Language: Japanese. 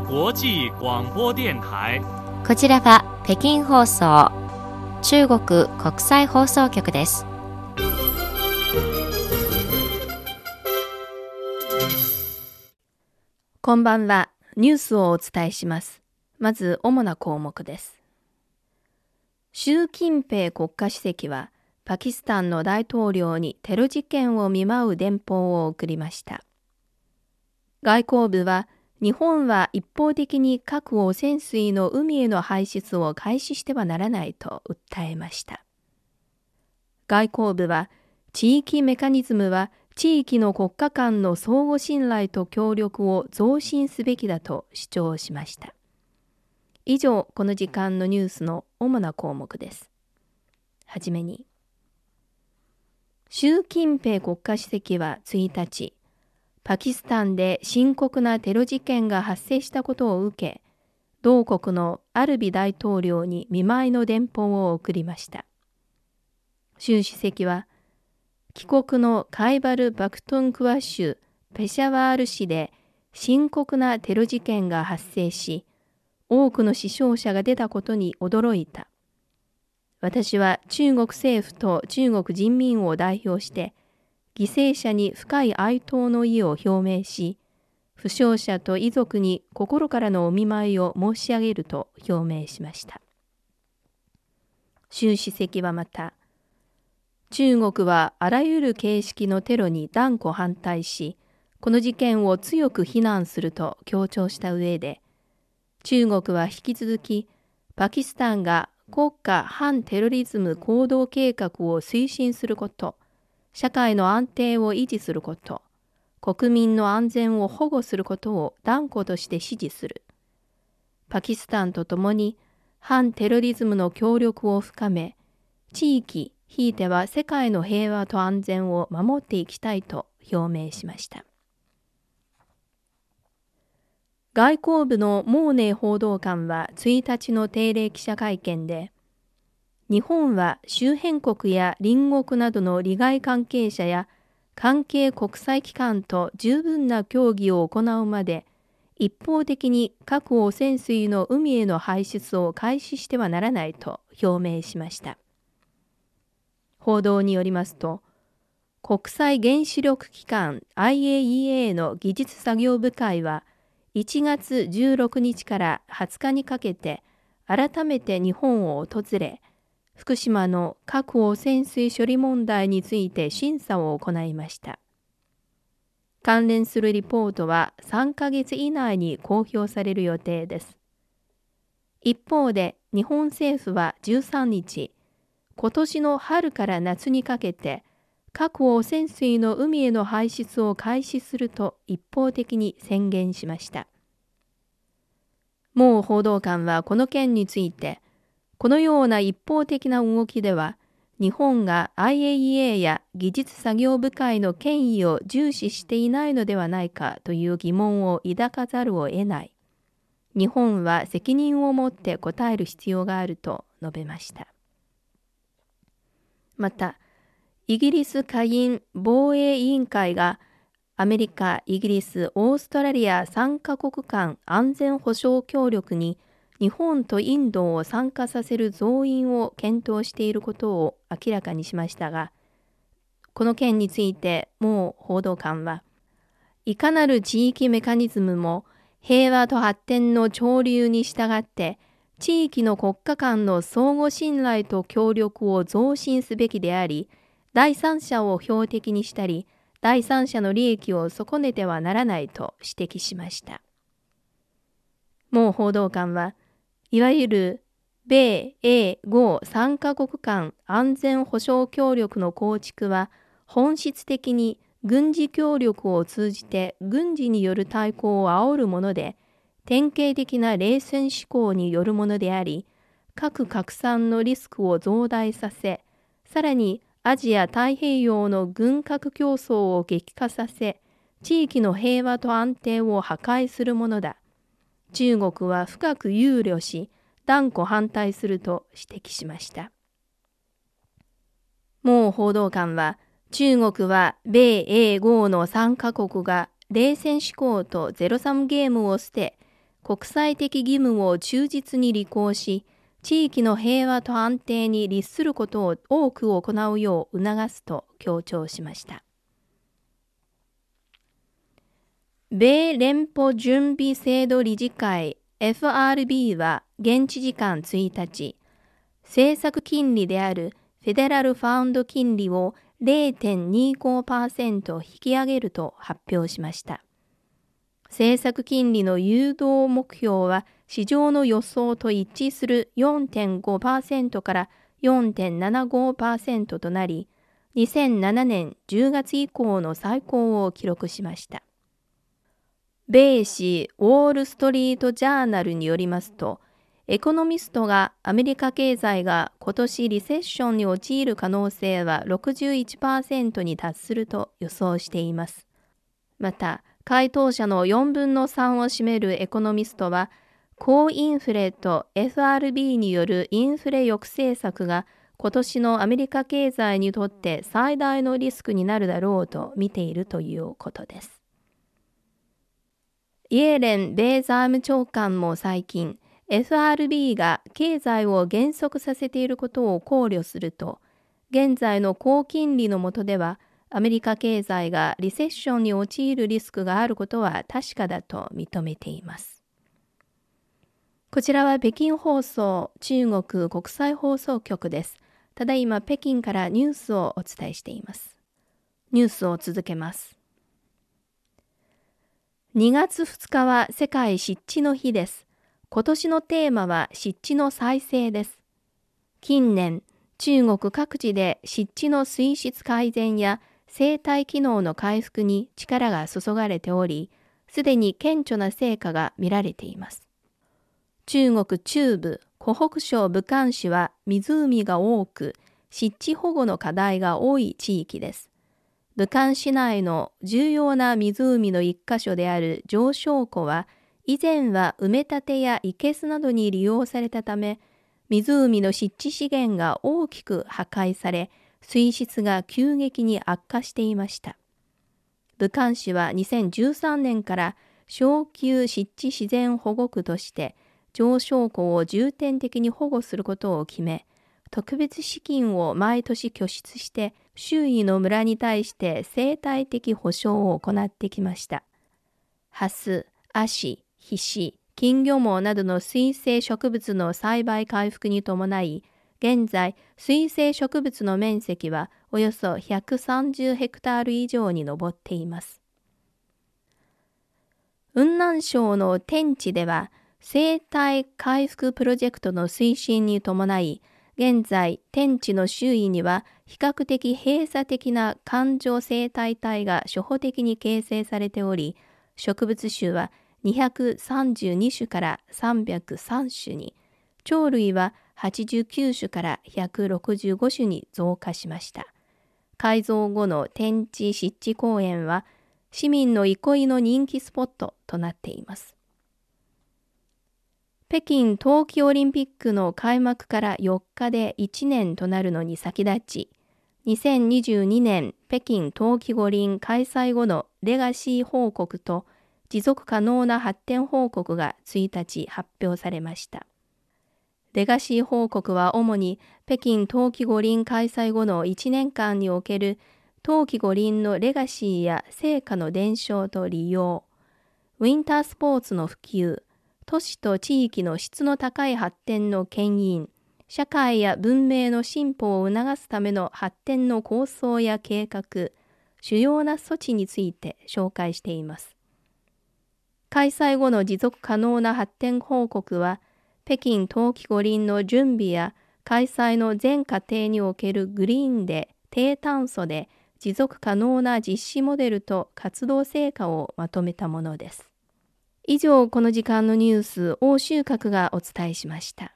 国際广播電台こちらは北京放送中国国際放送局ですこんばんは。ニュースをお伝えします。まず、主な項目です。習近平国家主席は、パキスタンの大統領にテロ事件を見舞う電報を送りました。外交部は、日本は一方的に核汚染水の海への排出を開始してはならないと訴えました。外交部は、地域メカニズムは地域の国家間の相互信頼と協力を増進すべきだと主張しました。以上、この時間のニュースの主な項目です。はじめに、習近平国家主席は1日、パキスタンで深刻なテロ事件が発生したことを受け、同国のアルビ大統領に見舞いの電報を送りました。習主席は、帰国のカイバル・バクトンクワ州ペシャワール市で深刻なテロ事件が発生し、多くの死傷者が出たことに驚いた。私は中国政府と中国人民を代表して、犠牲者に深い哀悼の意を表明し、負傷者と遺族に心からのお見舞いを申し上げると表明しました。習主席はまた、中国はあらゆる形式のテロに断固反対し、この事件を強く非難すると強調した上で、中国は引き続き、パキスタンが国家反テロリズム行動計画を推進すること、社会の安定を維持すること、国民の安全を保護することを断固として支持する。パキスタンと共に反テロリズムの協力を深め、地域、ひいては世界の平和と安全を守っていきたいと表明しました。外交部のモーネー報道官は1日の定例記者会見で、日本は周辺国や隣国などの利害関係者や関係国際機関と十分な協議を行うまで、一方的に核汚染水の海への排出を開始してはならないと表明しました。報道によりますと、国際原子力機関 IAEA の技術作業部会は1月16日から20日にかけて改めて日本を訪れ、福島の核汚染水処理問題について審査を行いました。関連するリポートは3ヶ月以内に公表される予定です。一方で日本政府は13日、今年の春から夏にかけて核汚染水の海への排出を開始すると一方的に宣言しました。もう報道官はこの件について、このような一方的な動きでは、日本が IAEA や技術作業部会の権威を重視していないのではないかという疑問を抱かざるを得ない。日本は責任を持って答える必要があると述べました。また、イギリス下院防衛委員会がアメリカ、イギリス、オーストラリア3カ国間安全保障協力に日本とインドを参加させる増員を検討していることを明らかにしましたが、この件についてもう報道官は、いかなる地域メカニズムも平和と発展の潮流に従って地域の国家間の相互信頼と協力を増進すべきであり、第三者を標的にしたり、第三者の利益を損ねてはならないと指摘しました。もう報道官は、いわゆる米、英、豪3カ国間安全保障協力の構築は本質的に軍事協力を通じて軍事による対抗を煽るもので、典型的な冷戦思考によるものであり、核拡散のリスクを増大させ、さらにアジア太平洋の軍拡競争を激化させ、地域の平和と安定を破壊するものだ。中国は深く憂慮し、断固反対すると指摘しました。もう報道官は、中国は米英豪の3カ国が冷戦思考とゼロサムゲームを捨て、国際的義務を忠実に履行し、地域の平和と安定に立することを多く行うよう促すと強調しました。米連邦準備制度理事会 FRB は現地時間1日、政策金利であるフェデラルファウンド金利を0.25%引き上げると発表しました。政策金利の誘導目標は市場の予想と一致する4.5%から4.75%となり、2007年10月以降の最高を記録しました。米紙ウォール・ストリート・ジャーナルによりますと、エコノミストがアメリカ経済が今年リセッションに陥る可能性は61%に達すると予想しています。また、回答者の4分の3を占めるエコノミストは、高インフレと FRB によるインフレ抑制策が今年のアメリカ経済にとって最大のリスクになるだろうと見ているということです。イエレン米財務長官も最近、FRB が経済を減速させていることを考慮すると、現在の高金利の下ではアメリカ経済がリセッションに陥るリスクがあることは確かだと認めています。こちらは北京放送中国国際放送局です。ただいま北京からニュースをお伝えしています。ニュースを続けます。2月2日は世界湿地の日です。今年のテーマは湿地の再生です。近年、中国各地で湿地の水質改善や生態機能の回復に力が注がれており、すでに顕著な成果が見られています。中国中部、湖北省武漢市は湖が多く、湿地保護の課題が多い地域です。武漢市内の重要な湖の一箇所である上昇湖は、以前は埋め立てや生けすなどに利用されたため、湖の湿地資源が大きく破壊され、水質が急激に悪化していました。武漢市は2013年から小級湿地自然保護区として上昇湖を重点的に保護することを決め、特別資金を毎年拠出して周囲の村に対して生態的保障を行ってきました。ハス、アシ、ヒシ、金魚毛などの水生植物の栽培回復に伴い、現在、水生植物の面積はおよそ130ヘクタール以上に上っています。雲南省の天地では、生態回復プロジェクトの推進に伴い、現在、天地の周囲には比較的閉鎖的な環状生態体が初歩的に形成されており、植物種は232種から303種に、鳥類は89種から165種に増加しました。改造後の天地湿地公園は市民の憩いの人気スポットとなっています。北京冬季オリンピックの開幕から4日で1年となるのに先立ち、2022年北京冬季五輪開催後のレガシー報告と持続可能な発展報告が1日発表されました。レガシー報告は主に北京冬季五輪開催後の1年間における冬季五輪のレガシーや成果の伝承と利用、ウィンタースポーツの普及、都市と地域の質の高い発展の牽引、社会や文明の進歩を促すための発展の構想や計画、主要な措置について紹介しています。開催後の持続可能な発展報告は、北京冬季五輪の準備や開催の全過程におけるグリーンで低炭素で持続可能な実施モデルと活動成果をまとめたものです。以上、この時間のニュース、欧州閣がお伝えしました。